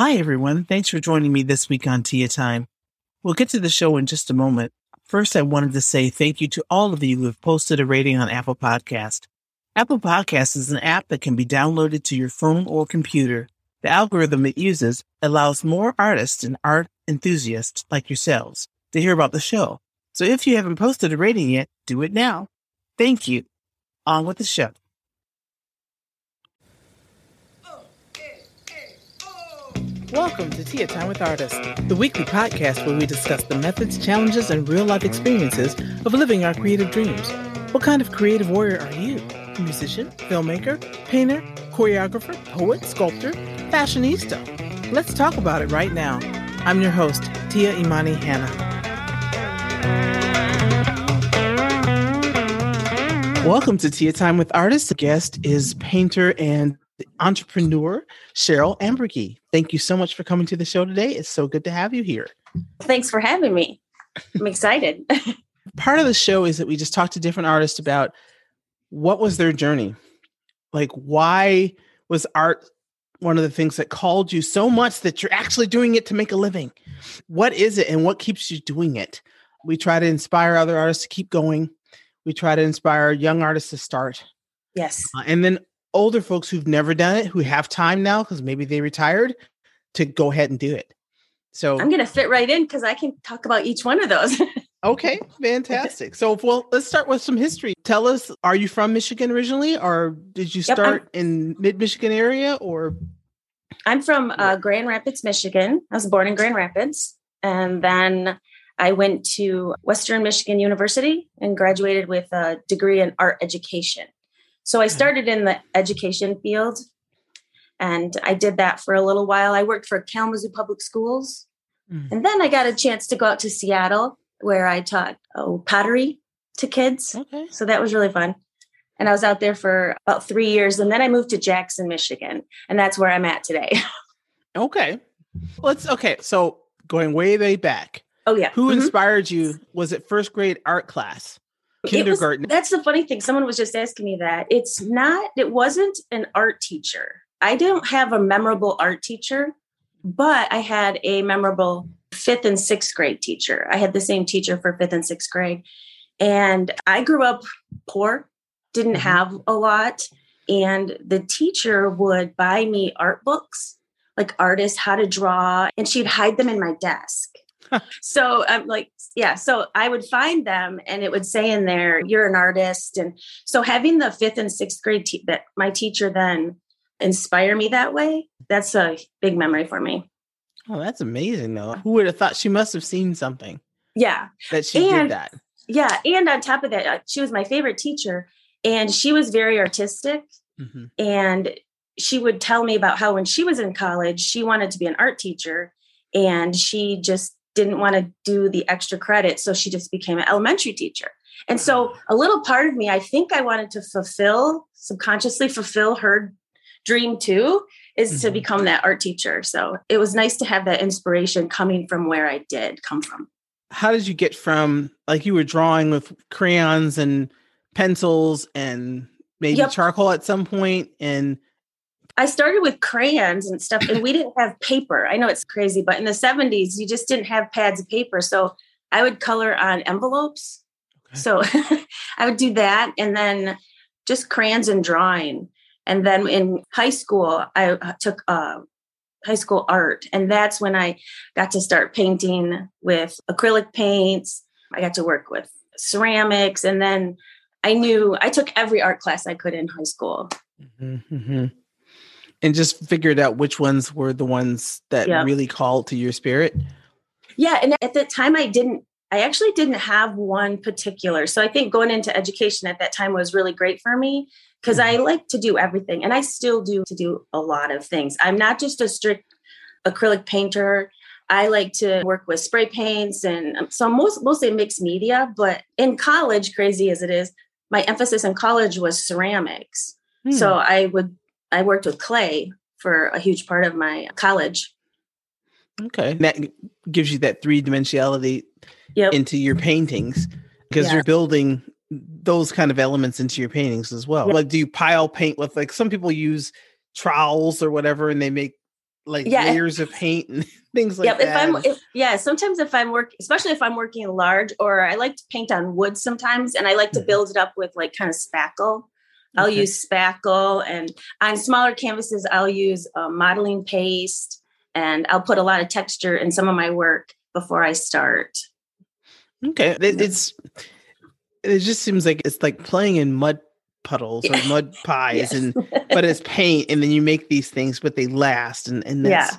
Hi, everyone. Thanks for joining me this week on Tia Time. We'll get to the show in just a moment. First, I wanted to say thank you to all of you who have posted a rating on Apple Podcast. Apple Podcast is an app that can be downloaded to your phone or computer. The algorithm it uses allows more artists and art enthusiasts like yourselves to hear about the show. So if you haven't posted a rating yet, do it now. Thank you. On with the show. Welcome to Tia Time with Artists, the weekly podcast where we discuss the methods, challenges, and real life experiences of living our creative dreams. What kind of creative warrior are you? Musician, filmmaker, painter, choreographer, poet, sculptor, fashionista? Let's talk about it right now. I'm your host, Tia Imani Hanna. Welcome to Tia Time with Artists. The guest is painter and entrepreneur Cheryl Ambergy. Thank you so much for coming to the show today. It's so good to have you here. Thanks for having me. I'm excited. Part of the show is that we just talk to different artists about what was their journey? Like, why was art one of the things that called you so much that you're actually doing it to make a living? What is it and what keeps you doing it? We try to inspire other artists to keep going. We try to inspire young artists to start. Yes. Uh, and then older folks who've never done it, who have time now because maybe they retired, to go ahead and do it. So I'm going to fit right in because I can talk about each one of those. okay, fantastic. So, well, let's start with some history. Tell us, are you from Michigan originally, or did you start in mid Michigan area, or? I'm from uh, Grand Rapids, Michigan. I was born in Grand Rapids, and then I went to Western Michigan University and graduated with a degree in art education. So I started in the education field and I did that for a little while. I worked for Kalamazoo Public Schools. Mm. And then I got a chance to go out to Seattle where I taught oh, pottery to kids. Okay. So that was really fun. And I was out there for about three years. And then I moved to Jackson, Michigan. And that's where I'm at today. okay. Let's, okay. So going way, way back. Oh, yeah. Who mm-hmm. inspired you? Was it first grade art class? Kindergarten. Was, that's the funny thing. Someone was just asking me that. It's not, it wasn't an art teacher. I don't have a memorable art teacher, but I had a memorable fifth and sixth grade teacher. I had the same teacher for fifth and sixth grade. And I grew up poor, didn't mm-hmm. have a lot. And the teacher would buy me art books, like artists, how to draw, and she'd hide them in my desk so I'm like, yeah. So I would find them and it would say in there, you're an artist. And so having the fifth and sixth grade te- that my teacher then inspire me that way, that's a big memory for me. Oh, that's amazing though. Who would have thought she must have seen something? Yeah. That she and, did that. Yeah. And on top of that, uh, she was my favorite teacher and she was very artistic. Mm-hmm. And she would tell me about how when she was in college, she wanted to be an art teacher and she just didn't want to do the extra credit. So she just became an elementary teacher. And so a little part of me, I think I wanted to fulfill, subconsciously fulfill her dream too, is mm-hmm. to become that art teacher. So it was nice to have that inspiration coming from where I did come from. How did you get from like you were drawing with crayons and pencils and maybe yep. charcoal at some point and I started with crayons and stuff, and we didn't have paper. I know it's crazy, but in the 70s, you just didn't have pads of paper. So I would color on envelopes. Okay. So I would do that and then just crayons and drawing. And then in high school, I uh, took uh, high school art. And that's when I got to start painting with acrylic paints. I got to work with ceramics. And then I knew I took every art class I could in high school. Mm-hmm, mm-hmm and just figured out which ones were the ones that really called to your spirit yeah and at that time i didn't i actually didn't have one particular so i think going into education at that time was really great for me because mm-hmm. i like to do everything and i still do to do a lot of things i'm not just a strict acrylic painter I like to work with spray paints and um, so most mostly mixed media. But in college, crazy as it is, my emphasis in college was ceramics. Hmm. So I would I worked with clay for a huge part of my college. Okay. That gives you that three dimensionality yep. into your paintings because yeah. you're building those kind of elements into your paintings as well. Yep. Like, do you pile paint with like some people use trowels or whatever and they make like yeah. layers of paint and things like yeah, that. If I'm, if, yeah, sometimes if I'm working, especially if I'm working large, or I like to paint on wood sometimes, and I like to mm-hmm. build it up with like kind of spackle. I'll okay. use spackle, and on smaller canvases, I'll use uh, modeling paste, and I'll put a lot of texture in some of my work before I start. Okay, it, it's it just seems like it's like playing in mud puddles or mud pies yes. and but it's paint and then you make these things but they last and and that's yeah.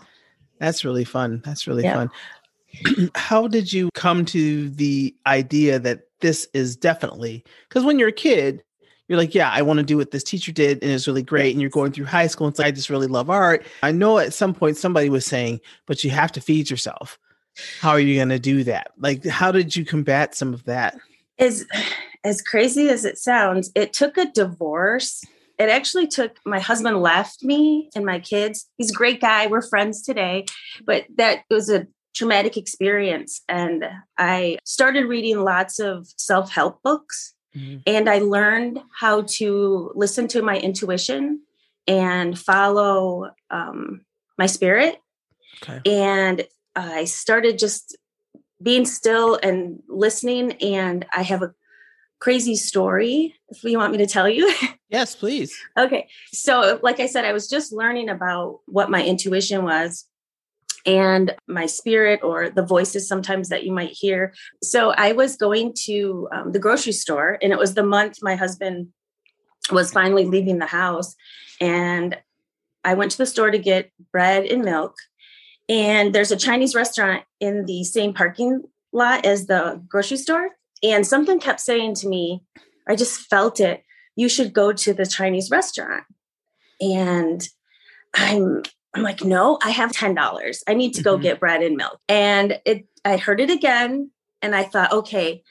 that's really fun that's really yeah. fun how did you come to the idea that this is definitely because when you're a kid you're like yeah i want to do what this teacher did and it's really great and you're going through high school and like i just really love art i know at some point somebody was saying but you have to feed yourself how are you going to do that like how did you combat some of that is as crazy as it sounds, it took a divorce. It actually took my husband left me and my kids. He's a great guy. We're friends today, but that was a traumatic experience. And I started reading lots of self help books. Mm-hmm. And I learned how to listen to my intuition and follow um, my spirit. Okay. And I started just being still and listening. And I have a crazy story if you want me to tell you. Yes, please. okay. So, like I said, I was just learning about what my intuition was and my spirit or the voices sometimes that you might hear. So, I was going to um, the grocery store, and it was the month my husband was finally leaving the house. And I went to the store to get bread and milk. And there's a Chinese restaurant in the same parking lot as the grocery store. And something kept saying to me, I just felt it. You should go to the Chinese restaurant. And I'm I'm like, no, I have $10. I need to go mm-hmm. get bread and milk. And it I heard it again and I thought, okay,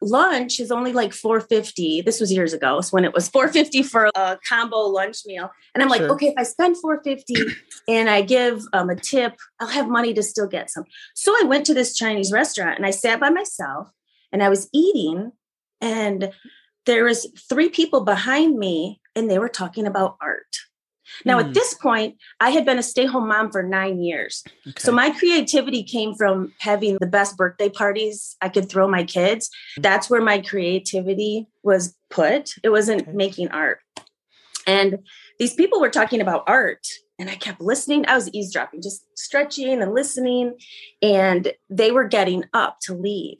lunch is only like 450 this was years ago so when it was 450 for a combo lunch meal and i'm like sure. okay if i spend 450 and i give um, a tip i'll have money to still get some so i went to this chinese restaurant and i sat by myself and I was eating and there was three people behind me and they were talking about art. Now, at hmm. this point, I had been a stay home mom for nine years. Okay. So, my creativity came from having the best birthday parties I could throw my kids. That's where my creativity was put. It wasn't okay. making art. And these people were talking about art, and I kept listening. I was eavesdropping, just stretching and listening. And they were getting up to leave.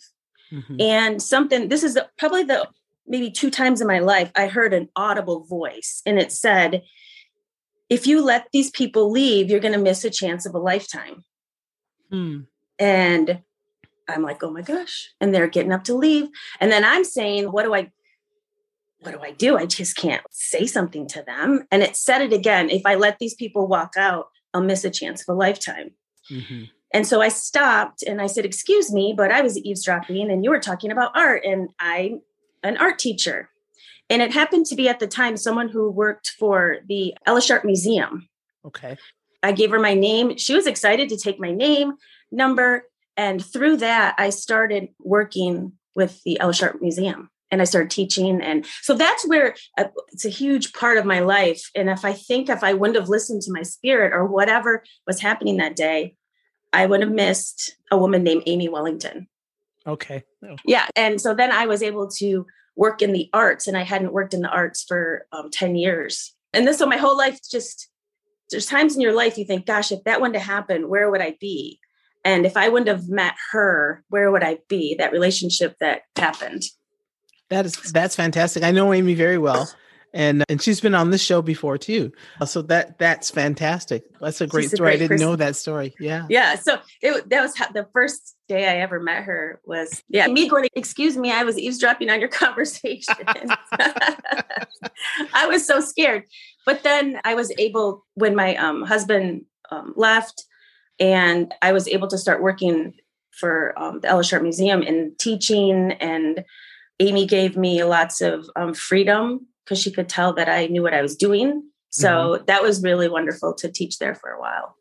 Mm-hmm. And something, this is probably the maybe two times in my life, I heard an audible voice and it said, if you let these people leave, you're going to miss a chance of a lifetime. Hmm. And I'm like, oh my gosh. And they're getting up to leave. And then I'm saying, what do I what do I do? I just can't say something to them. And it said it again. If I let these people walk out, I'll miss a chance of a lifetime. Mm-hmm. And so I stopped and I said, Excuse me, but I was eavesdropping and you were talking about art, and I'm an art teacher. And it happened to be at the time someone who worked for the Ella Sharp Museum. Okay. I gave her my name. She was excited to take my name, number. And through that, I started working with the Ella Sharp Museum and I started teaching. And so that's where uh, it's a huge part of my life. And if I think if I wouldn't have listened to my spirit or whatever was happening that day, I would have missed a woman named Amy Wellington. Okay. Oh. Yeah. And so then I was able to work in the arts, and I hadn't worked in the arts for um, 10 years. And this, so my whole life just, there's times in your life you think, gosh, if that wouldn't have happened, where would I be? And if I wouldn't have met her, where would I be? That relationship that happened. That is that's fantastic. I know Amy very well and and she's been on this show before too. So that that's fantastic. That's a great a story. Great I didn't person. know that story. Yeah, yeah. So it, that was the first day I ever met her. Was yeah, me going. Excuse me, I was eavesdropping on your conversation. I was so scared, but then I was able when my um, husband um, left, and I was able to start working for um, the Ella Sharp Museum and teaching and. Amy gave me lots of um, freedom because she could tell that I knew what I was doing. So mm-hmm. that was really wonderful to teach there for a while.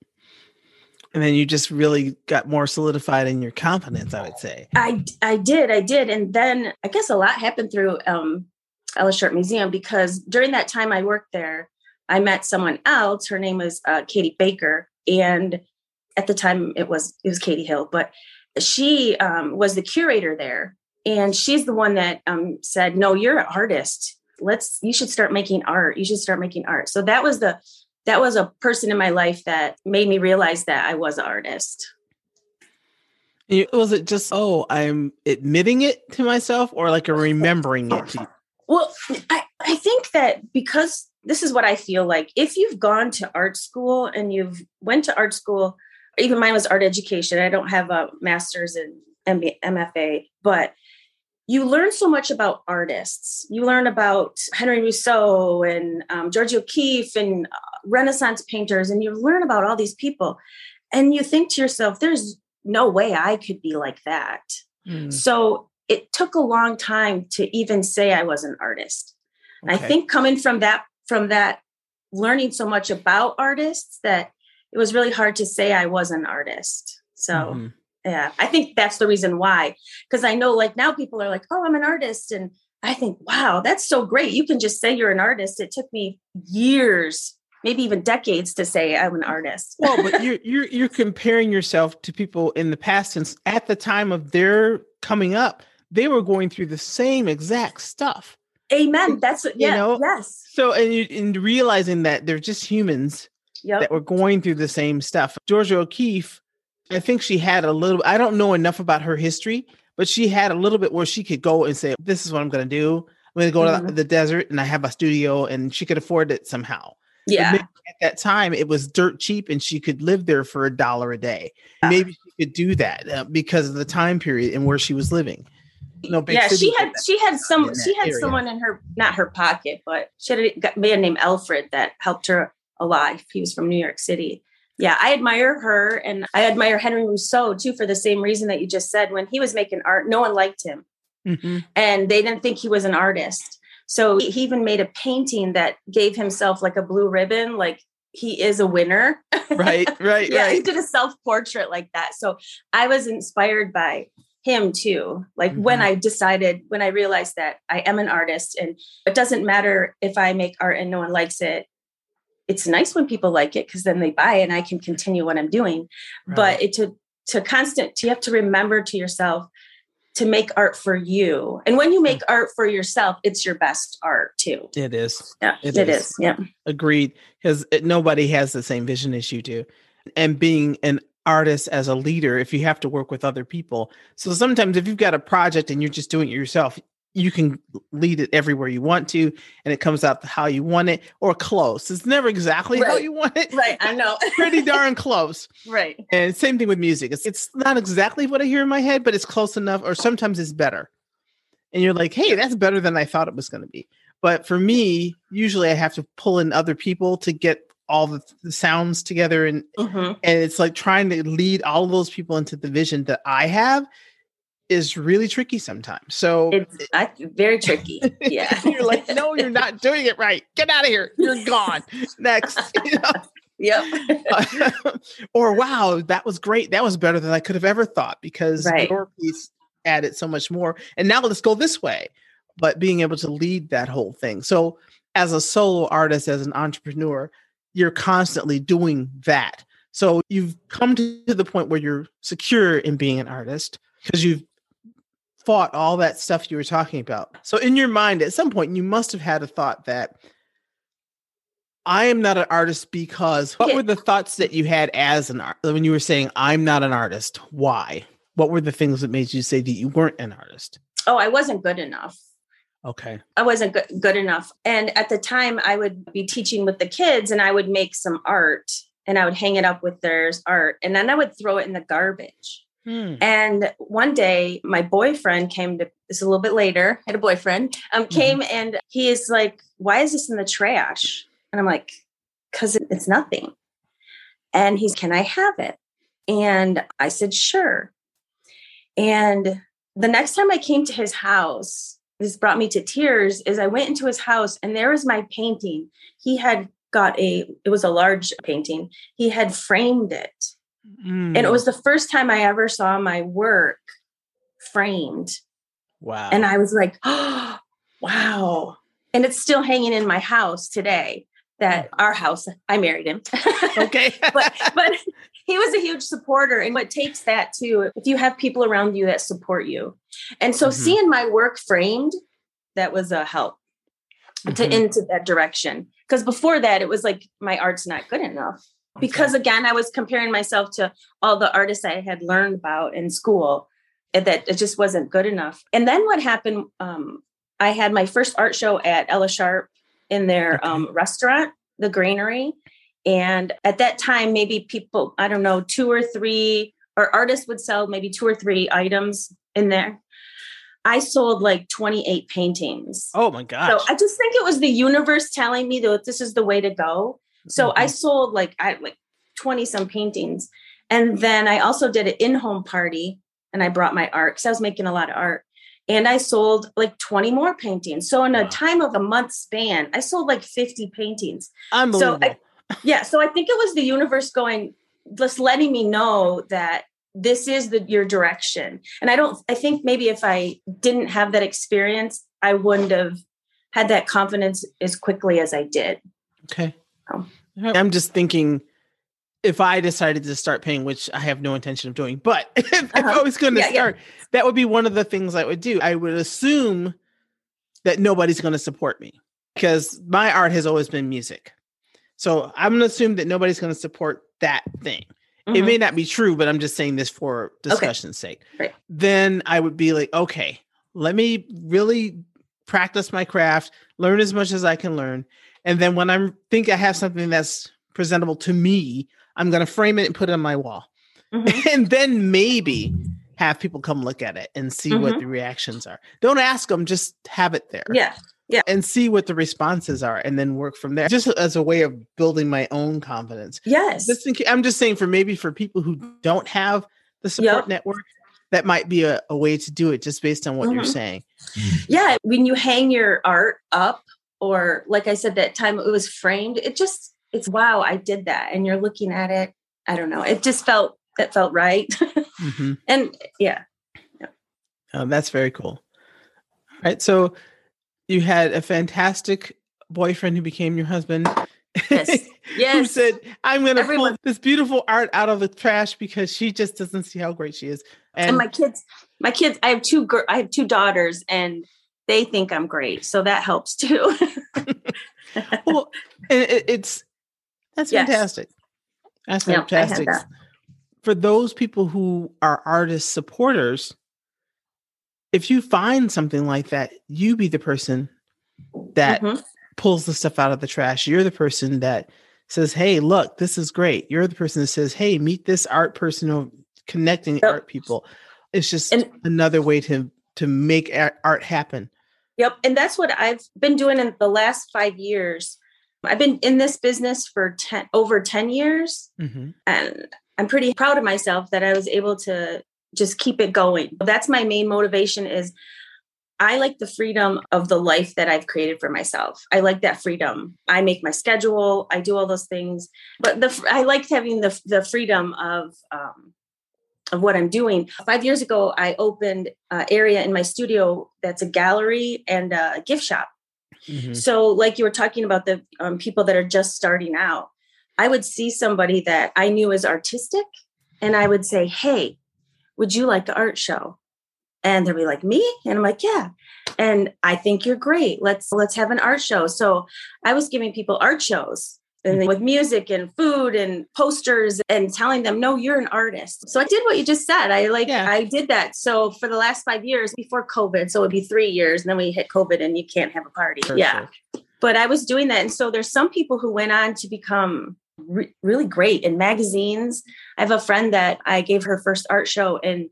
And then you just really got more solidified in your confidence, I would say. I I did, I did. And then I guess a lot happened through um Ella Sharp Museum because during that time I worked there, I met someone else. Her name was uh, Katie Baker. and at the time it was it was Katie Hill, but she um, was the curator there, and she's the one that um, said, "No, you're an artist. Let's you should start making art. You should start making art." So that was the that was a person in my life that made me realize that I was an artist. Was it just oh I'm admitting it to myself, or like a remembering it? Well, I I think that because this is what I feel like. If you've gone to art school and you've went to art school even mine was art education. I don't have a master's in MFA, but you learn so much about artists. You learn about Henry Rousseau and um, George O'Keeffe and uh, Renaissance painters, and you learn about all these people. And you think to yourself, there's no way I could be like that. Mm. So it took a long time to even say I was an artist. Okay. I think coming from that, from that, learning so much about artists that it was really hard to say I was an artist. So mm-hmm. Yeah, I think that's the reason why. Because I know like now people are like, oh, I'm an artist. And I think, wow, that's so great. You can just say you're an artist. It took me years, maybe even decades to say I'm an artist. well, but you're you're you're comparing yourself to people in the past since at the time of their coming up, they were going through the same exact stuff. Amen. That's what, yeah, you know? yes. So and you and realizing that they're just humans yep. that were going through the same stuff. Georgia O'Keeffe, I think she had a little, I don't know enough about her history, but she had a little bit where she could go and say, This is what I'm going to do. I'm going to go mm-hmm. to the desert and I have a studio, and she could afford it somehow. Yeah. At that time, it was dirt cheap and she could live there for a dollar a day. Yeah. Maybe she could do that uh, because of the time period and where she was living. No, yeah, she had she had some she had area. someone in her not her pocket, but she had a man named Alfred that helped her a lot. He was from New York City. Yeah, I admire her and I admire Henry Rousseau too for the same reason that you just said. When he was making art, no one liked him. Mm-hmm. And they didn't think he was an artist. So he even made a painting that gave himself like a blue ribbon, like he is a winner. Right, right, yeah, right. he did a self portrait like that. So I was inspired by him too. Like mm-hmm. when I decided, when I realized that I am an artist and it doesn't matter if I make art and no one likes it, it's nice when people like it because then they buy it and I can continue what I'm doing. Right. But it to to constant you have to remember to yourself to make art for you. And when you make art for yourself, it's your best art too. It is. Yeah, it, it is. is. Yeah. Agreed. Because nobody has the same vision as you do. And being an artist as a leader, if you have to work with other people. So sometimes if you've got a project and you're just doing it yourself, you can lead it everywhere you want to and it comes out how you want it or close. It's never exactly right. how you want it. Right i know. Pretty darn close. Right. And same thing with music. It's, it's not exactly what i hear in my head but it's close enough or sometimes it's better. And you're like hey that's better than i thought it was going to be. But for me usually i have to pull in other people to get all the, the sounds together and mm-hmm. and it's like trying to lead all of those people into the vision that i have is really tricky sometimes. So it's I, very tricky. Yeah. you're like, no, you're not doing it right. Get out of here. You're gone. Next. You know? Yep. or wow, that was great. That was better than I could have ever thought because right. your piece added so much more. And now let's go this way. But being able to lead that whole thing. So as a solo artist, as an entrepreneur, you're constantly doing that. So you've come to the point where you're secure in being an artist because you've fought all that stuff you were talking about. So in your mind, at some point, you must have had a thought that I am not an artist because what were the thoughts that you had as an art when you were saying I'm not an artist? Why? What were the things that made you say that you weren't an artist? Oh, I wasn't good enough. Okay. I wasn't good, good enough. And at the time I would be teaching with the kids and I would make some art and I would hang it up with their art and then I would throw it in the garbage. Hmm. And one day, my boyfriend came to this a little bit later. I had a boyfriend um, mm-hmm. came and he is like, "Why is this in the trash?" And I'm like, "Cause it's nothing." And he's, "Can I have it?" And I said, "Sure." And the next time I came to his house, this brought me to tears. Is I went into his house and there was my painting. He had got a. It was a large painting. He had framed it Mm. And it was the first time I ever saw my work framed. Wow. And I was like, oh, wow. And it's still hanging in my house today. that our house, I married him. Okay. but but he was a huge supporter. And what takes that too, if you have people around you that support you. And so Mhm. seeing my work framed, that was a help to Mhm. into that direction. Because before that, it was like my art's not good enough. Because again, I was comparing myself to all the artists I had learned about in school, that it just wasn't good enough. And then what happened? Um, I had my first art show at Ella Sharp in their Okay. um, restaurant, the Granary. And at that time, maybe people, I don't know, two or three, or artists would sell maybe two or three items in there. I sold like 28 paintings. Oh my gosh. So I just think it was the universe telling me that this is the way to go. So I Mhm. sold like I like 20 some paintings. And then I also did an in-home party and I brought my art because I was making a lot of art. And I sold like 20 more paintings. So in a Wow. time of a month span, I sold like 50 paintings. Unbelievable. Yeah. So I think it was the universe going, just letting me know that this is the your direction. And I don't I think maybe if I didn't have that experience, I wouldn't have had that confidence as quickly as I did. okay. Oh. I'm just thinking if I decided to start paying, which I have no intention of doing, but if, if I Uh-huh. was going to Yeah, yeah. start, that would be one of the things I would do. I would assume that nobody's going to support me because my art has always been music. So I'm going to assume that nobody's going to support that thing. It Mhm. may not be true, but I'm just saying this for discussion's sake. Right. Then I would be like, okay, let me really practice my craft, learn as much as I can learn. And then when I think I have something that's presentable to me, I'm going to frame it and put it on my wall. Mhm. And then maybe have people come look at it and see what Mhm. the reactions are. Don't ask them, just have it there Yeah. Yeah. And see what the responses are and then work from there just as a way of building my own confidence. Yes. Just in ca- I'm just saying for maybe for people who don't have the support Yep. network, that might be a, a way to do it just based on what you're Mhm. saying. yeah. When you hang your art up, or like I said, that time it was framed, it just it's wow, I did that. And you're looking at it. I don't know. It just felt it felt right. Mhm. and yeah. Oh, that's very cool. All right. So you had a fantastic boyfriend who became your husband. Yes. Yes. who said, I'm going to pull this beautiful art out of the trash because she just doesn't see how great she is. and, And, my kids my kids i have two gir- i have two daughters and they think i'm great so that helps too well, it, it's that's Yes. fantastic. That's fantastic. that. For those people who are artist supporters, if you find something like that, you be the person that Mhm. pulls the stuff out of the trash. You're the person that says, "Hey, look, this is great." You're the person that says, "Hey, meet this art person or connecting Yep. art people." It's just And- another way to to make art happen. Yep and that's what i've been doing in the last five years. I've been in this business for 10 over 10 years Mhm. and i'm pretty proud of myself that i was able to just keep it going. That's my main motivation is i like the freedom of the life that i've created for myself. I like that freedom. I make my schedule. I do all those things. But the i liked having the, the freedom of um, of what i'm doing five years ago i opened an area in my studio that's a gallery and a gift shop Mhm. so, like you were talking about the um, people that are just starting out, I would see somebody that I knew as artistic, and I would say, "Hey, would you like an art show?" And they'd be like, "Me?" And I'm like, "Yeah." And I think you're great. Let's let's have an art show. So I was giving people art shows Mm-hmm. and with music and food and posters and telling them, "No, you're an artist." So I did what you just said. I like Yeah. I did that. So for the last 5 years before COVID, so it'd be 3 years and then we hit COVID and you can't have a party. For yeah but I was doing that. And so there's some people who went on to become re- really great in magazines. I have a friend that I gave her first art show and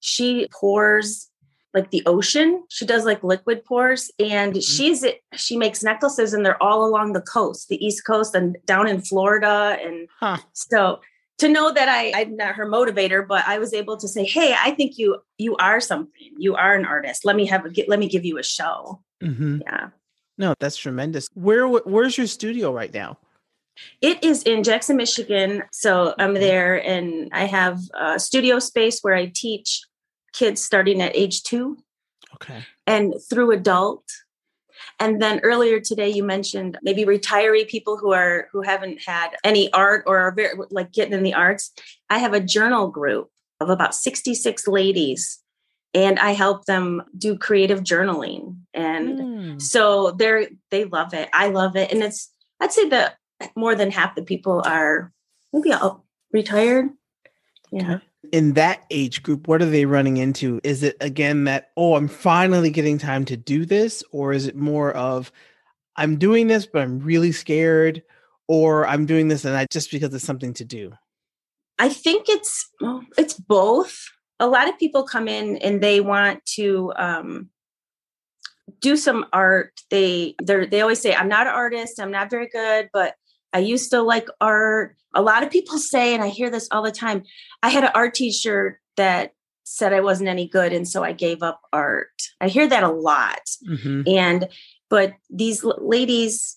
she pours like the ocean. She does like liquid pours and Mhm. she's she makes necklaces and they're all along the coast, the East Coast and down in Florida. And Huh. so to know that I, I'm not her motivator, but I was able to say, Hey, I think you, you are something, you are an artist. Let me have a, let me give you a show. Mhm. Yeah. No, that's tremendous. Where where's your studio right now? It is in Jackson, Michigan. So I'm there and I have a studio space where I teach kids starting at age two Okay. and through adult. And then earlier today, you mentioned maybe retiree people who are who haven't had any art or are very like getting in the arts. I have a journal group of about 66 ladies and I help them do creative journaling. And mm. so they're they love it. I love it. And it's I'd say that more than half the people are maybe all retired. Yeah. In that age group, what are they running into? Is it again that, oh, I'm finally getting time to do this? Or is it more of I'm doing this, but I'm really scared, or I'm doing this and I just because it's something to do? I think it's well, it's both a lot of people come in and they want to um, do some art. They they they always say, "I'm not an artist. I'm not very good, but I used to like art." A lot of people say, and I hear this all the time. I had an art teacher that said I wasn't any good, and so I gave up art. I hear that a lot, mm-hmm. and but these ladies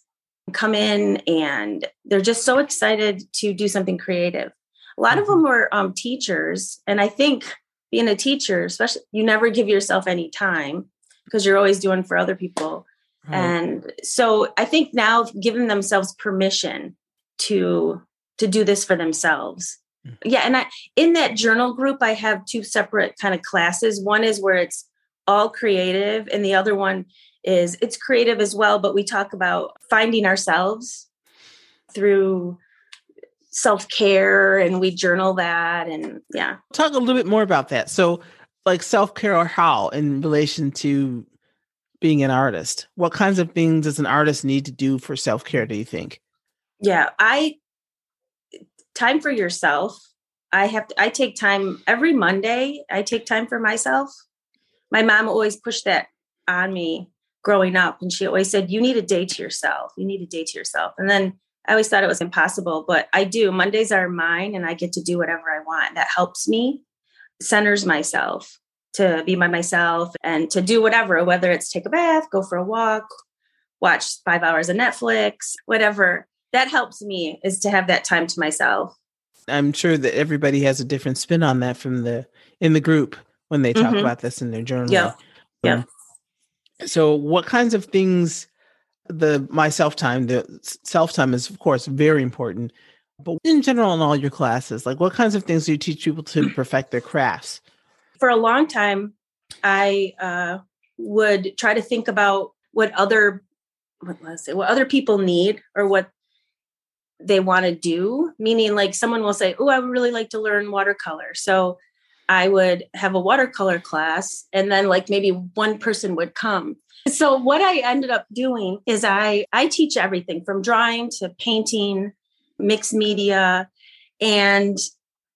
come in and they're just so excited to do something creative. A lot mm-hmm. of them were um, teachers, and I think being a teacher, especially you never give yourself any time because you're always doing for other people. Right. And so I think now giving themselves permission to to do this for themselves. Mm. Yeah, and I in that journal group I have two separate kind of classes. One is where it's all creative and the other one is it's creative as well, but we talk about finding ourselves through self care and we journal that. And yeah. Talk a little bit more about that. So, like self care or how in relation to being an artist? What kinds of things does an artist need to do for self care, do you think? Yeah, I, time for yourself. I have to, I take time every Monday. I take time for myself. My mom always pushed that on me growing up. And she always said, You need a day to yourself. You need a day to yourself. And then I always thought it was impossible, but I do. Mondays are mine and I get to do whatever I want. That helps me, centers myself to be by myself and to do whatever, whether it's take a bath, go for a walk, watch five hours of Netflix, whatever. That helps me is to have that time to myself. I'm sure that everybody has a different spin on that from the in the group when they talk mm-hmm. about this in their journal. Yeah. Yeah. So what kinds of things the my self time, the self time is of course very important. But in general, in all your classes, like what kinds of things do you teach people to perfect their crafts? For a long time, I uh, would try to think about what other what let's say what other people need or what they want to do. Meaning, like someone will say, "Oh, I would really like to learn watercolor," so I would have a watercolor class, and then like maybe one person would come so what I ended up doing is I I teach everything from drawing to painting, mixed media, and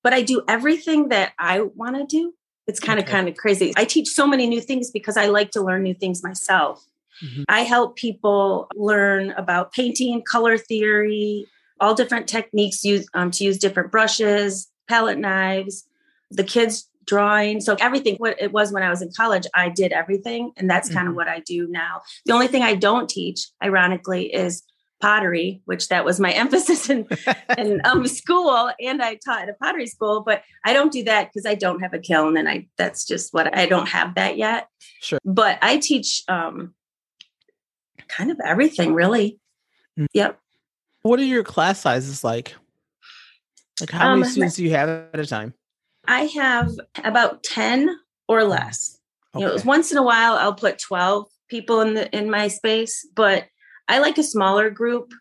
but I do everything that I want to do. It's kind of okay. kind of crazy. I teach so many new things because I like to learn new things myself. Mm-hmm. I help people learn about painting, color theory, all different techniques used um, to use different brushes, palette knives. The kids drawing. So everything what it was when I was in college, I did everything. And that's mm-hmm. kind of what I do now. The only thing I don't teach, ironically, is pottery, which that was my emphasis in, in um, school. And I taught at a pottery school, but I don't do that because I don't have a kiln and I that's just what I don't have that yet. Sure. But I teach um, kind of everything really. Mm-hmm. Yep. What are your class sizes like? Like how um, many students do you have at a time? I have about 10 or less. Okay. You know, once in a while I'll put 12 people in the in my space, but I like a smaller group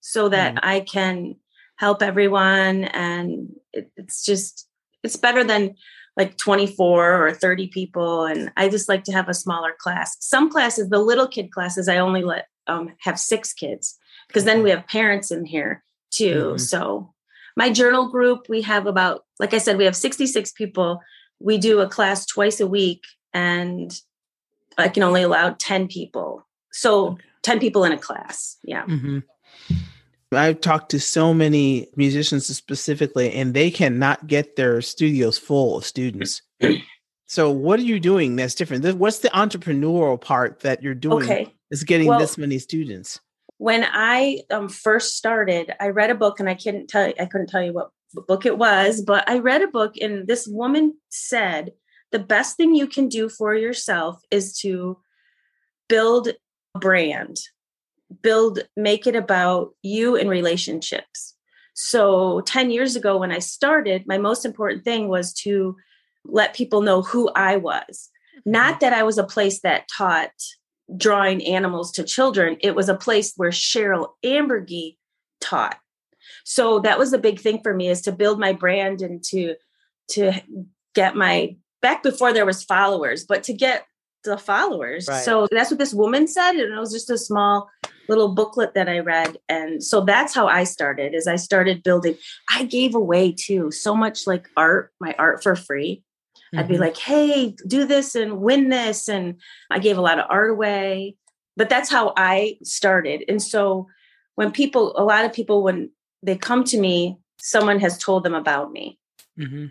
so that mm. I can help everyone and it, it's just it's better than like 24 or 30 people and I just like to have a smaller class. Some classes, the little kid classes, I only let um, have 6 kids because then we have parents in here too. Mm. So my journal group, we have about, like I said, we have 66 people. We do a class twice a week, and I can only allow 10 people. So okay. 10 people in a class. Yeah. Mm-hmm. I've talked to so many musicians specifically, and they cannot get their studios full of students. so, what are you doing that's different? What's the entrepreneurial part that you're doing? Okay. Is getting well, this many students when I um, first started, I read a book, and I couldn't tell you, I couldn't tell you what book it was, but I read a book, and this woman said the best thing you can do for yourself is to build brand, build, make it about you and relationships. So 10 years ago, when I started, my most important thing was to let people know who I was. Not mm-hmm. that I was a place that taught drawing animals to children, it was a place where Cheryl Ambergy taught. So that was a big thing for me is to build my brand and to to get my back before there was followers, but to get the followers. Right. So that's what this woman said. And it was just a small little booklet that I read. And so that's how I started is I started building. I gave away too so much like art, my art for free. Mm-hmm. I'd be mm-hmm. like, hey, do this and win this. And I gave a lot of art away. But that's how I started. And so when people, a lot of people, when they come to me, someone has told them about me. Mm-hmm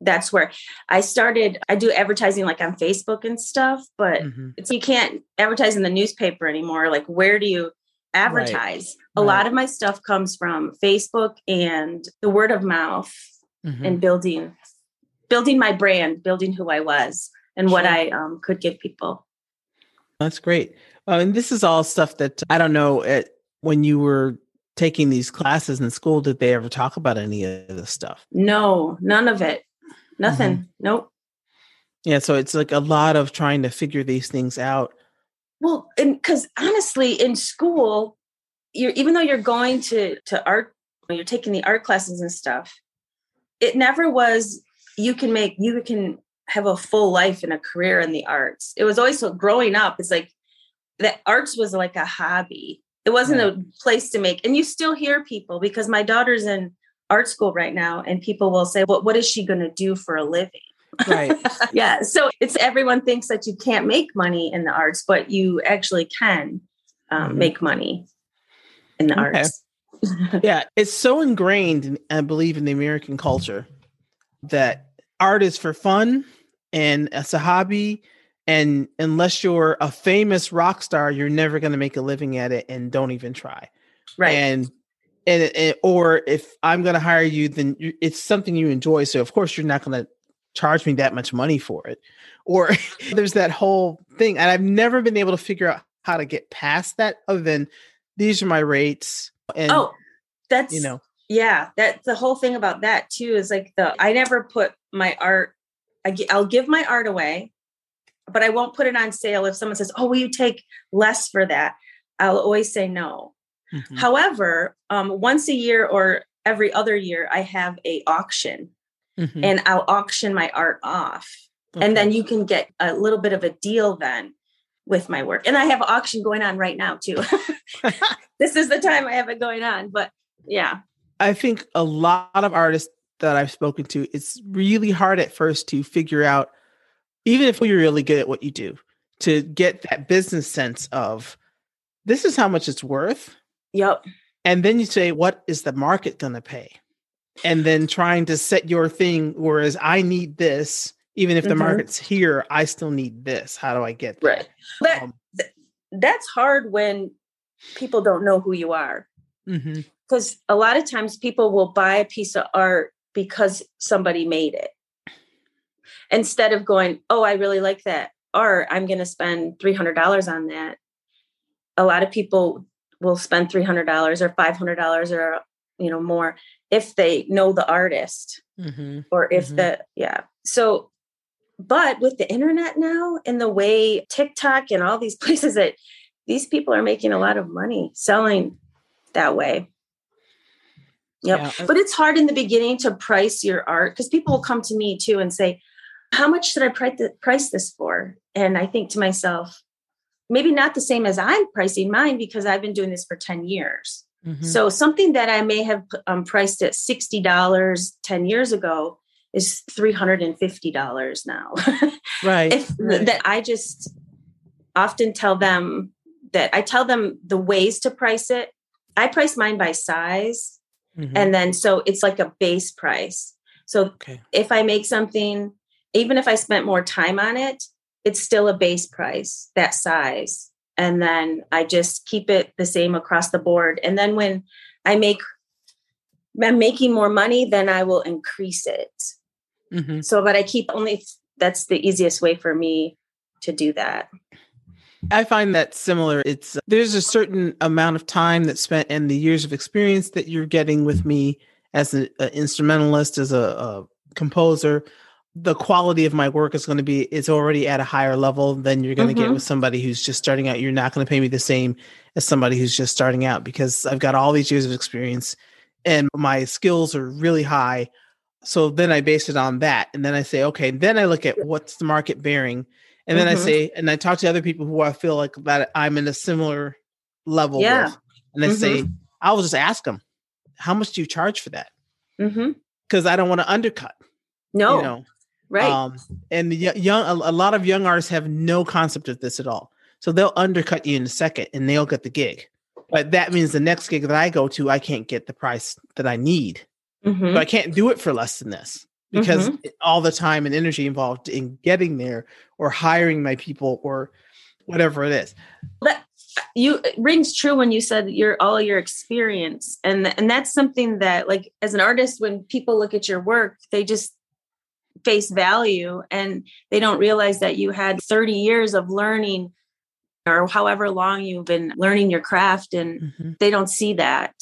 that's where I started. I do advertising like on Facebook and stuff, but mm-hmm. it's you can't advertise in the newspaper anymore. Like, where do you advertise? Right. A right. lot of my stuff comes from Facebook and the word of mouth mm-hmm. and building building my brand, building who I was and sure. what I um, could give people. That's great. Uh, and this is all stuff that I don't know. It, when you were taking these classes in school, did they ever talk about any of this stuff? No, none of it. Nothing. Mm-hmm. Nope. Yeah, so it's like a lot of trying to figure these things out. Well, and because honestly, in school, you're even though you're going to to art, you're taking the art classes and stuff. It never was you can make you can have a full life and a career in the arts. It was always so growing up. It's like that arts was like a hobby. It wasn't right. a place to make. And you still hear people because my daughter's in art school right now and people will say well what is she going to do for a living? Right. Yeah so it's everyone thinks that you can't make money in the arts but you actually can um, mm-hmm. make money in the okay. arts. Yeah it's so ingrained in, i believe in the american culture that art is for fun and it's a hobby and unless you're a famous rock star you're never going to make a living at it and don't even try. Right. And and, and or if I'm going to hire you, then it's something you enjoy. So of course you're not going to charge me that much money for it. Or there's that whole thing, and I've never been able to figure out how to get past that. Other than these are my rates, and oh, that's you know, yeah, that's the whole thing about that too. Is like the I never put my art. I, I'll give my art away, but I won't put it on sale. If someone says, "Oh, will you take less for that?" I'll always say no Mm-hmm. However, um, once a year or every other year, I have a auction, mm-hmm. and I'll auction my art off, okay. and then you can get a little bit of a deal then with my work. And I have an auction going on right now too. this is the time I have it going on, but yeah. I think a lot of artists that I've spoken to, it's really hard at first to figure out, even if you're really good at what you do, to get that business sense of this is how much it's worth Yep. And then you say, what is the market going to pay? And then trying to set your thing, whereas I need this, even if the mm-hmm. market's here, I still need this. How do I get that? Right. That, um, th- that's hard when people don't know who you are. Because mm-hmm. a lot of times people will buy a piece of art because somebody made it. Instead of going, oh, I really like that art, I'm going to spend $300 on that. A lot of people will spend $300 or $500 or you know more if they know the artist mm-hmm. or if mm-hmm. the yeah so but with the internet now and the way tiktok and all these places that these people are making a lot of money selling that way yep yeah. but it's hard in the beginning to price your art because people will come to me too and say how much should i price this for and i think to myself maybe not the same as I'm pricing mine because I've been doing this for 10 years. Mm-hmm. So something that I may have um, priced at $60 10 years ago is $350 now. right, if, right. That I just often tell them that I tell them the ways to price it. I price mine by size. Mm-hmm. And then so it's like a base price. So okay. if I make something, even if I spent more time on it, it's still a base price that size and then i just keep it the same across the board and then when i make i'm making more money then i will increase it mm-hmm. so but i keep only that's the easiest way for me to do that I find that similar. It's there's a certain amount of time that's spent and the years of experience that you're getting with me as an instrumentalist, as a, a composer. The quality of my work is going to be it's already at a higher level than you're going to mm-hmm. get with somebody who's just starting out. You're not going to pay me the same as somebody who's just starting out because I've got all these years of experience and my skills are really high. So then I base it on that. And then I say, okay, then I look at what's the market bearing and then mm-hmm. I say, and I talk to other people who I feel like that I'm in a similar level yeah. with. And I mm-hmm. say, I will just ask them, how much do you charge for that? Because mm-hmm. I don't want to undercut. No. You know? Right. Um, and young, a, a lot of young artists have no concept of this at all. So they'll undercut you in a second and they'll get the gig. But that means the next gig that I go to, I can't get the price that I need. Mm-hmm. But I can't do it for less than this because mm-hmm. all the time and energy involved in getting there or hiring my people or whatever it is. That you rings true when you said your all your experience and and that's something that like as an artist when people look at your work they just face value and they don't realize that you had 30 years of learning or however long you've been learning your craft and mm-hmm. they don't see that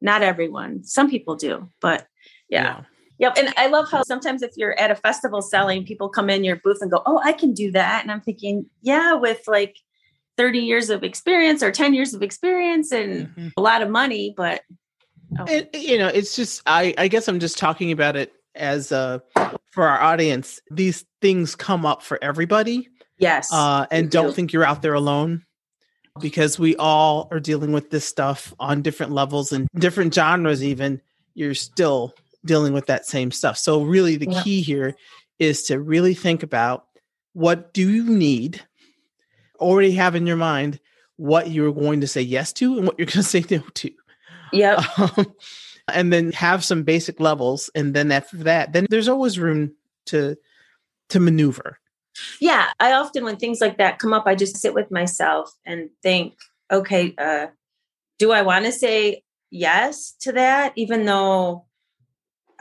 not everyone some people do but yeah. yeah. Yep. And I love how sometimes if you're at a festival selling, people come in your booth and go, Oh, I can do that. And I'm thinking, yeah, with like 30 years of experience or 10 years of experience and mm-hmm. a lot of money, but oh. it, you know, it's just I, I guess I'm just talking about it as uh for our audience. These things come up for everybody. Yes. Uh and don't think you're out there alone because we all are dealing with this stuff on different levels and different genres even you're still dealing with that same stuff. So really the yeah. key here is to really think about what do you need already have in your mind what you're going to say yes to and what you're going to say no to. Yeah. Um, and then have some basic levels and then after that then there's always room to to maneuver. Yeah, I often when things like that come up I just sit with myself and think okay, uh do I want to say yes to that even though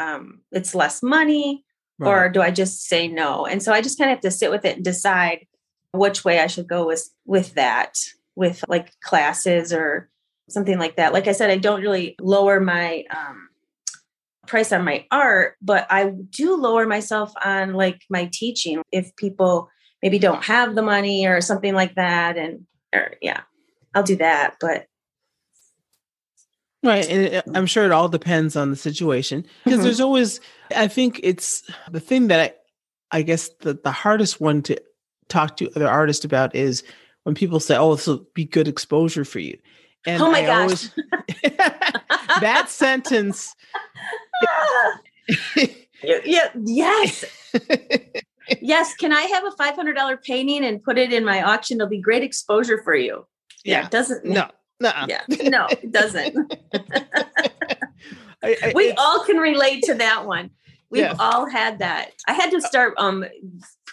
um, it's less money right. or do I just say no? And so I just kind of have to sit with it and decide which way I should go with with that, with like classes or something like that. Like I said, I don't really lower my um, price on my art, but I do lower myself on like my teaching if people maybe don't have the money or something like that. And or yeah, I'll do that. But Right. And I'm sure it all depends on the situation because mm-hmm. there's always, I think it's the thing that I, I guess the, the hardest one to talk to other artists about is when people say, oh, this will be good exposure for you. And oh my I gosh. Always, that sentence. yeah, yes. yes. Can I have a $500 painting and put it in my auction? It'll be great exposure for you. Yeah. yeah it doesn't. No Nuh-uh. Yeah, no, it doesn't. I, I, we all can relate to that one. We've yeah. all had that. I had to start um,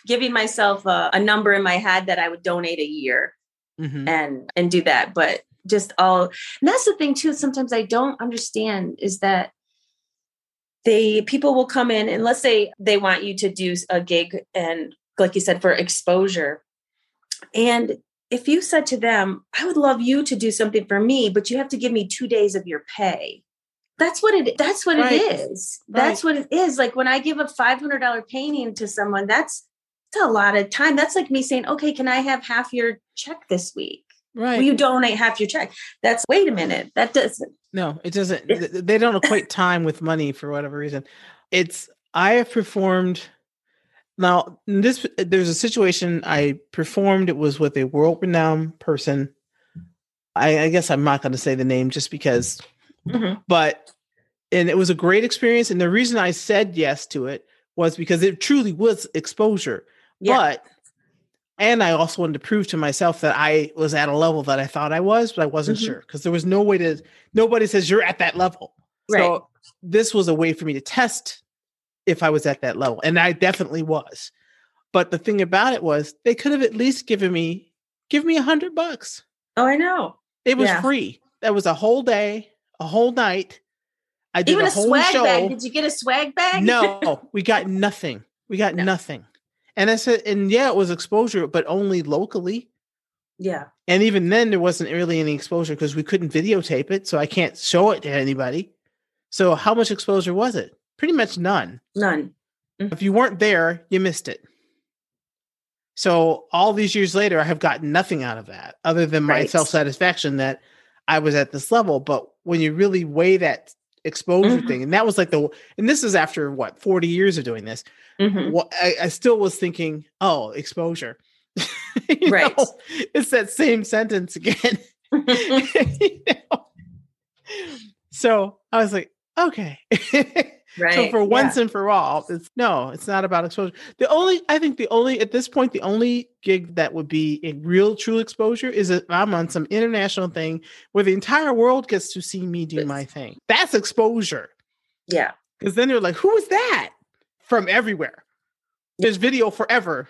giving myself a, a, number in my head that I would donate a year mm-hmm. and and do that. But just all and that's the thing too. Sometimes I don't understand is that they people will come in and let's say they want you to do a gig and like you said for exposure and if you said to them, I would love you to do something for me, but you have to give me two days of your pay. That's what it that's what right. it is. That's what it is. Like when I give a $500 painting to someone, that's that's a lot of time. That's like me saying, okay, can I have half your check this week? Right. Will you donate half your check? That's wait a minute. That doesn't. No, it doesn't. they don't equate time with money for whatever reason. It's I have performed now, this there's a situation I performed. It was with a world-renowned person. I, I guess I'm not going to say the name just because, mm-hmm. but and it was a great experience. And the reason I said yes to it was because it truly was exposure. Yeah. But and I also wanted to prove to myself that I was at a level that I thought I was, but I wasn't mm-hmm. sure because there was no way to. Nobody says you're at that level. Right. So this was a way for me to test if I was at that level. And I definitely was. But the thing about it was they could have at least given me give me a hundred bucks. Oh, I know. It was yeah. free. That was a whole day, a whole night. I did Even a, a swag show. bag. Did you get a swag bag? No, we got nothing. We got no. nothing. And I said, and yeah, it was exposure, but only locally. Yeah. And even then, there wasn't really any exposure because we couldn't videotape it. So I can't show it to anybody. So how much exposure was it? Pretty much none. None. Mm-hmm. If you weren't there, you missed it. So all these years later, I have gotten nothing out of that other than my right. self satisfaction that I was at this level. But when you really weigh that exposure mm-hmm. thing, and that was like the, and this is after what, 40 years of doing this, mm-hmm. well, I, I still was thinking, oh, exposure right. Know, it's that same sentence again. you know? So I was like, okay. Right. So for once yeah. and for all, it's no, it's not about exposure. The only I think the only at this point, the only gig that would be a real true exposure is if I'm on some international thing where the entire world gets to see me do my thing. That's exposure. Yeah. Because then they're like, who is that? From everywhere. There's video forever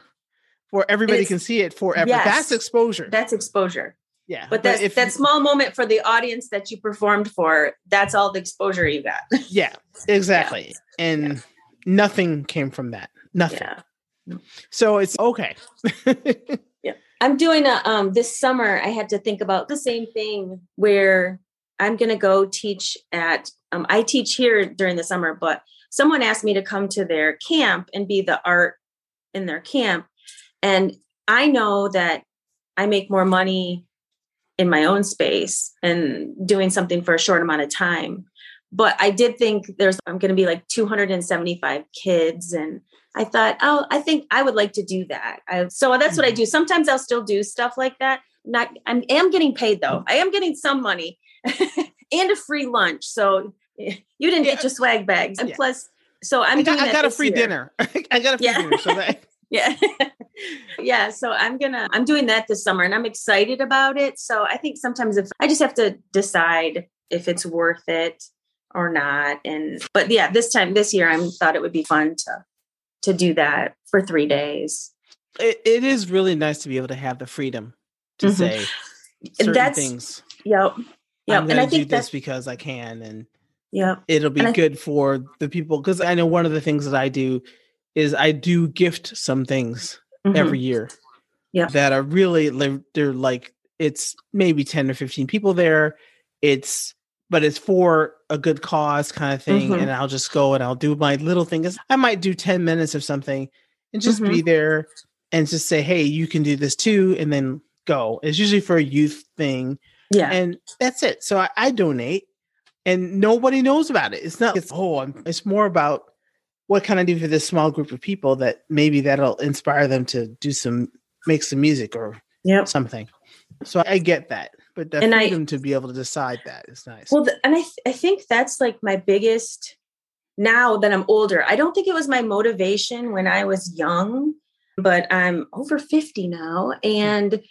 where everybody it's, can see it forever. Yes, that's exposure. That's exposure. Yeah. But, but that, that small moment for the audience that you performed for, that's all the exposure you got. yeah, exactly. Yeah. And yeah. nothing came from that. Nothing. Yeah. So it's okay. yeah. I'm doing a um this summer I had to think about the same thing where I'm going to go teach at um I teach here during the summer but someone asked me to come to their camp and be the art in their camp and I know that I make more money in my own space and doing something for a short amount of time. But I did think there's, I'm going to be like 275 kids. And I thought, oh, I think I would like to do that. I, so that's what I mm-hmm. do. Sometimes I'll still do stuff like that. Not, I am getting paid though. I am getting some money and a free lunch. So you didn't yeah. get your swag bags. And yeah. plus, so I'm I got, I got a free year. dinner. I got a free yeah. dinner. So that yeah. Yeah so i'm gonna i'm doing that this summer and i'm excited about it. So i think sometimes if i just have to decide if it's worth it or not and but yeah this time this year i thought it would be fun to to do that for three days. It, it is really nice to be able to have the freedom to mm-hmm. say certain that's, things. Yep yep and i think do this because i can and yeah it'll be good for the people because i know one of the things that i do is I do gift some things mm-hmm. every year. Yeah. That are really they're like it's maybe 10 or 15 people there. It's but it's for a good cause kind of thing. Mm-hmm. And I'll just go and I'll do my little thing. I might do 10 minutes of something and just mm-hmm. be there and just say, hey, you can do this too, and then go. It's usually for a youth thing. Yeah. And that's it. So I, I donate and nobody knows about it. It's not, it's, oh, I'm, it's more about what can I do for this small group of people that maybe that'll inspire them to do some make some music or yep. something. So I get that, but the and freedom I, to be able to decide that is nice. Well, and I th- I think that's like my biggest now that I'm older. I don't think it was my motivation when I was young, but I'm over 50 now and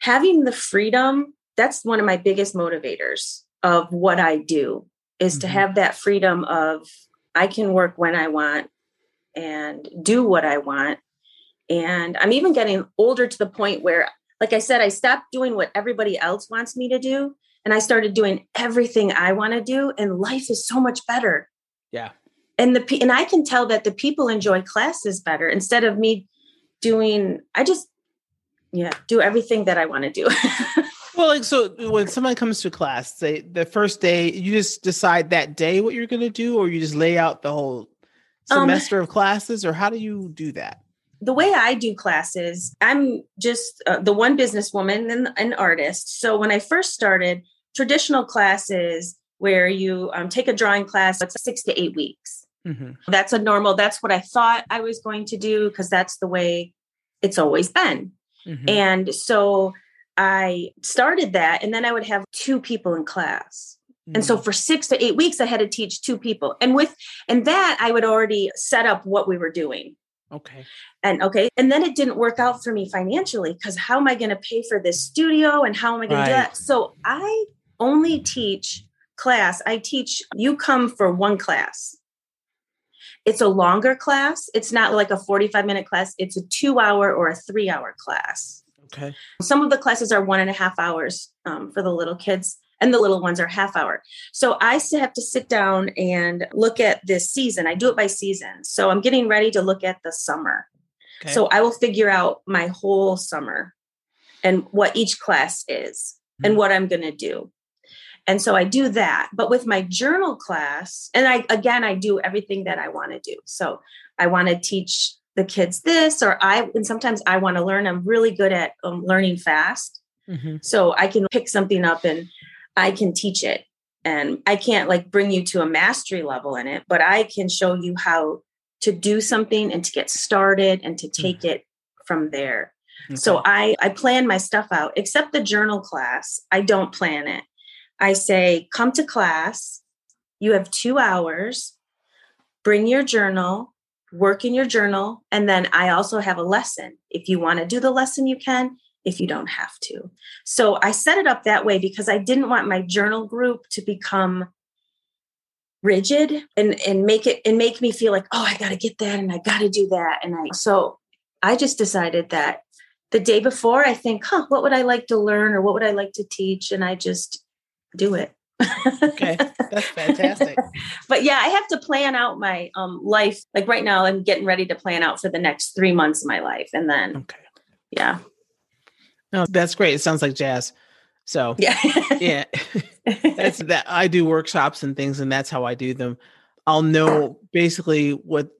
having the freedom that's one of my biggest motivators of what I do is mm-hmm. to have that freedom of I can work when I want and do what I want. And I'm even getting older to the point where, like I said, I stopped doing what everybody else wants me to do. And I started doing everything I want to do. And life is so much better. Yeah. And the and I can tell that the people enjoy classes better instead of me doing, I just yeah, do everything that I want to do. Well, like so when someone comes to class, say the first day, you just decide that day what you're going to do, or you just lay out the whole um, semester um, of classes, or how do you do that? The way I do classes, I'm just uh, the one businesswoman and an artist. So when I first started, traditional classes where you um, take a drawing class, it's six to eight weeks. Mm-hmm. That's a normal. That's what I thought I was going to do because that's the way it's always been. Mm-hmm. And so I started that, and then I would have two people in class. Mm-hmm. And so mm. for six to eight weeks, I had to teach two people. And with and that I would already set up what we were doing. Okay. And okay. And then it didn't work out for me financially because how am I going to pay for this studio and how am I going right. to do that? So I only teach class. I teach, you come for one class. It's a longer class. It's not like a 45 minute class, it's a two hour or a three hour class. Okay. Some of the classes are one and a half hours um, for the little kids, and the little ones are half hour. So I have to sit down and look at this season. I do it by season. So I'm getting ready to look at the summer. Okay. So I will figure out my whole summer. and what each class is and what I'm going to do. And so I do that. But with my journal class, and I again I do everything that I want to do. So I want to teach the kids this or I and sometimes I want to learn. I'm really good at um, learning fast. Mm-hmm. So I can pick something up and I can teach it. And I can't like bring you to a mastery level in it, but I can show you how to do something and to get started and to take mm-hmm. it from there. Okay. So I I plan my stuff out except the journal class. I don't plan it. I say come to class. You have 2 hours. Bring your journal, work in your journal, and then I also have a lesson. If you want to do the lesson you can if you don't have to. So I set it up that way because I didn't want my journal group to become rigid and and make it and make me feel like oh I got to get that and I got to do that and I so I just decided that the day before I think huh what would I like to learn or what would I like to teach and I just do it. Okay, that's fantastic. but yeah, I have to plan out my um life. Like right now, I'm getting ready to plan out for the next three months of my life, and then okay, yeah, no, that's great. It sounds like jazz. So yeah, yeah, that's that. I do workshops and things, and that's how I do them. I'll know basically what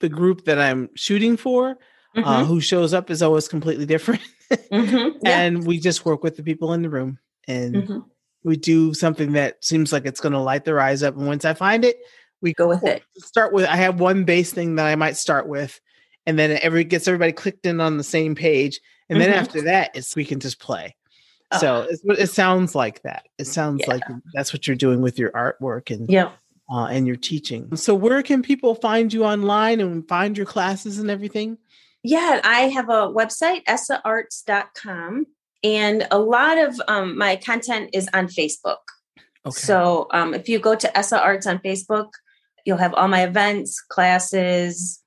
the group that I'm shooting for, uh, mm-hmm. uh, who shows up is always completely different, mm-hmm. yeah. and we just work with the people in the room, and mm-hmm. We do something that seems like it's going to light their eyes up. And once I find it, we go with it. Start with. I have one base thing that I might start with, and then every gets everybody clicked in on the same page and then mm-hmm. after that it's we can just play oh. so it sounds like that it sounds yeah. like that's what you're doing with your artwork and yeah uh, and your teaching so where can people find you online and find your classes and everything yeah i have a website essaarts.com and a lot of um, my content is on facebook okay. so um, if you go to essa arts on facebook you'll have all my events classes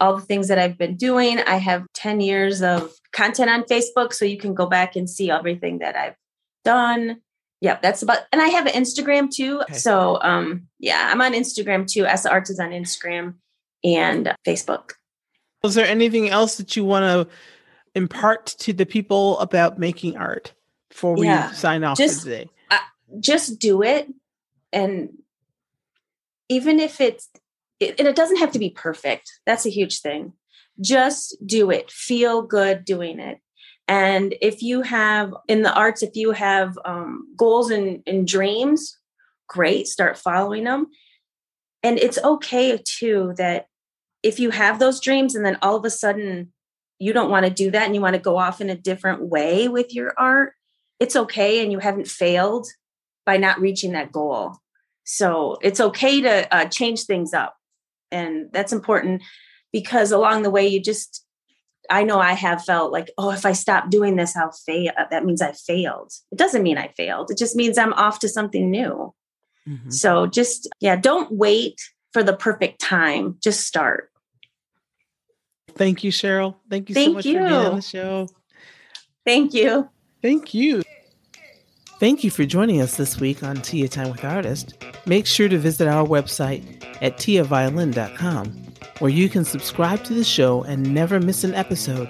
all the things that I've been doing. I have 10 years of content on Facebook, so you can go back and see everything that I've done. Yeah, that's about, and I have an Instagram too. Okay. So, um, yeah, I'm on Instagram too. Essa Arts is on Instagram and Facebook. Is there anything else that you want to impart to the people about making art before we yeah, sign off just, today? Uh, just do it. And even if it's it, and it doesn't have to be perfect. That's a huge thing. Just do it. Feel good doing it. And if you have in the arts, if you have um, goals and, and dreams, great. Start following them. And it's okay too that if you have those dreams and then all of a sudden you don't want to do that and you want to go off in a different way with your art, it's okay. And you haven't failed by not reaching that goal. So it's okay to uh, change things up and that's important because along the way you just i know i have felt like oh if i stop doing this i'll fail that means i failed it doesn't mean i failed it just means i'm off to something new mm-hmm. so just yeah don't wait for the perfect time just start thank you cheryl thank you thank so much you. for being on the show thank you thank you Thank you for joining us this week on Tia Time with Artist. Make sure to visit our website at tiaviolin.com, where you can subscribe to the show and never miss an episode.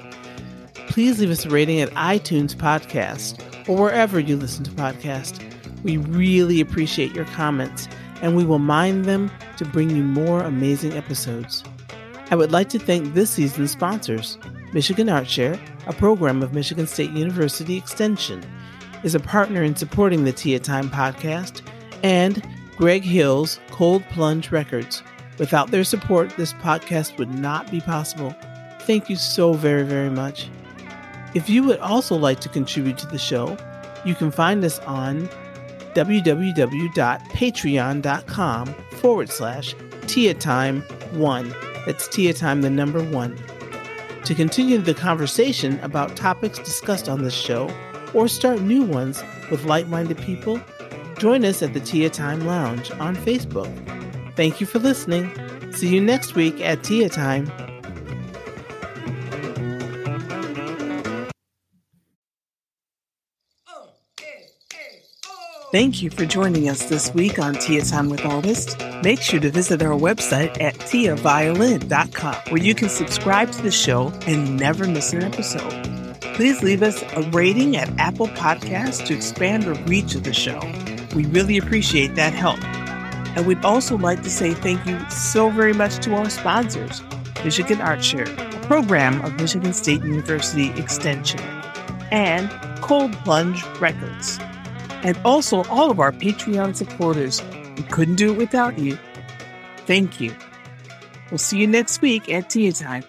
Please leave us a rating at iTunes Podcast or wherever you listen to podcasts. We really appreciate your comments, and we will mind them to bring you more amazing episodes. I would like to thank this season's sponsors Michigan Art Share, a program of Michigan State University Extension is a partner in supporting the Tia Time podcast, and Greg Hill's Cold Plunge Records. Without their support, this podcast would not be possible. Thank you so very, very much. If you would also like to contribute to the show, you can find us on www.patreon.com forward slash Tia Time 1. That's Tia Time, the number one. To continue the conversation about topics discussed on this show, or start new ones with like minded people, join us at the Tia Time Lounge on Facebook. Thank you for listening. See you next week at Tia Time. Thank you for joining us this week on Tia Time with Artist. Make sure to visit our website at tiaviolin.com where you can subscribe to the show and never miss an episode. Please leave us a rating at Apple Podcasts to expand the reach of the show. We really appreciate that help. And we'd also like to say thank you so very much to our sponsors Michigan ArtShare, a program of Michigan State University Extension, and Cold Plunge Records. And also all of our Patreon supporters. We couldn't do it without you. Thank you. We'll see you next week at Tea Time.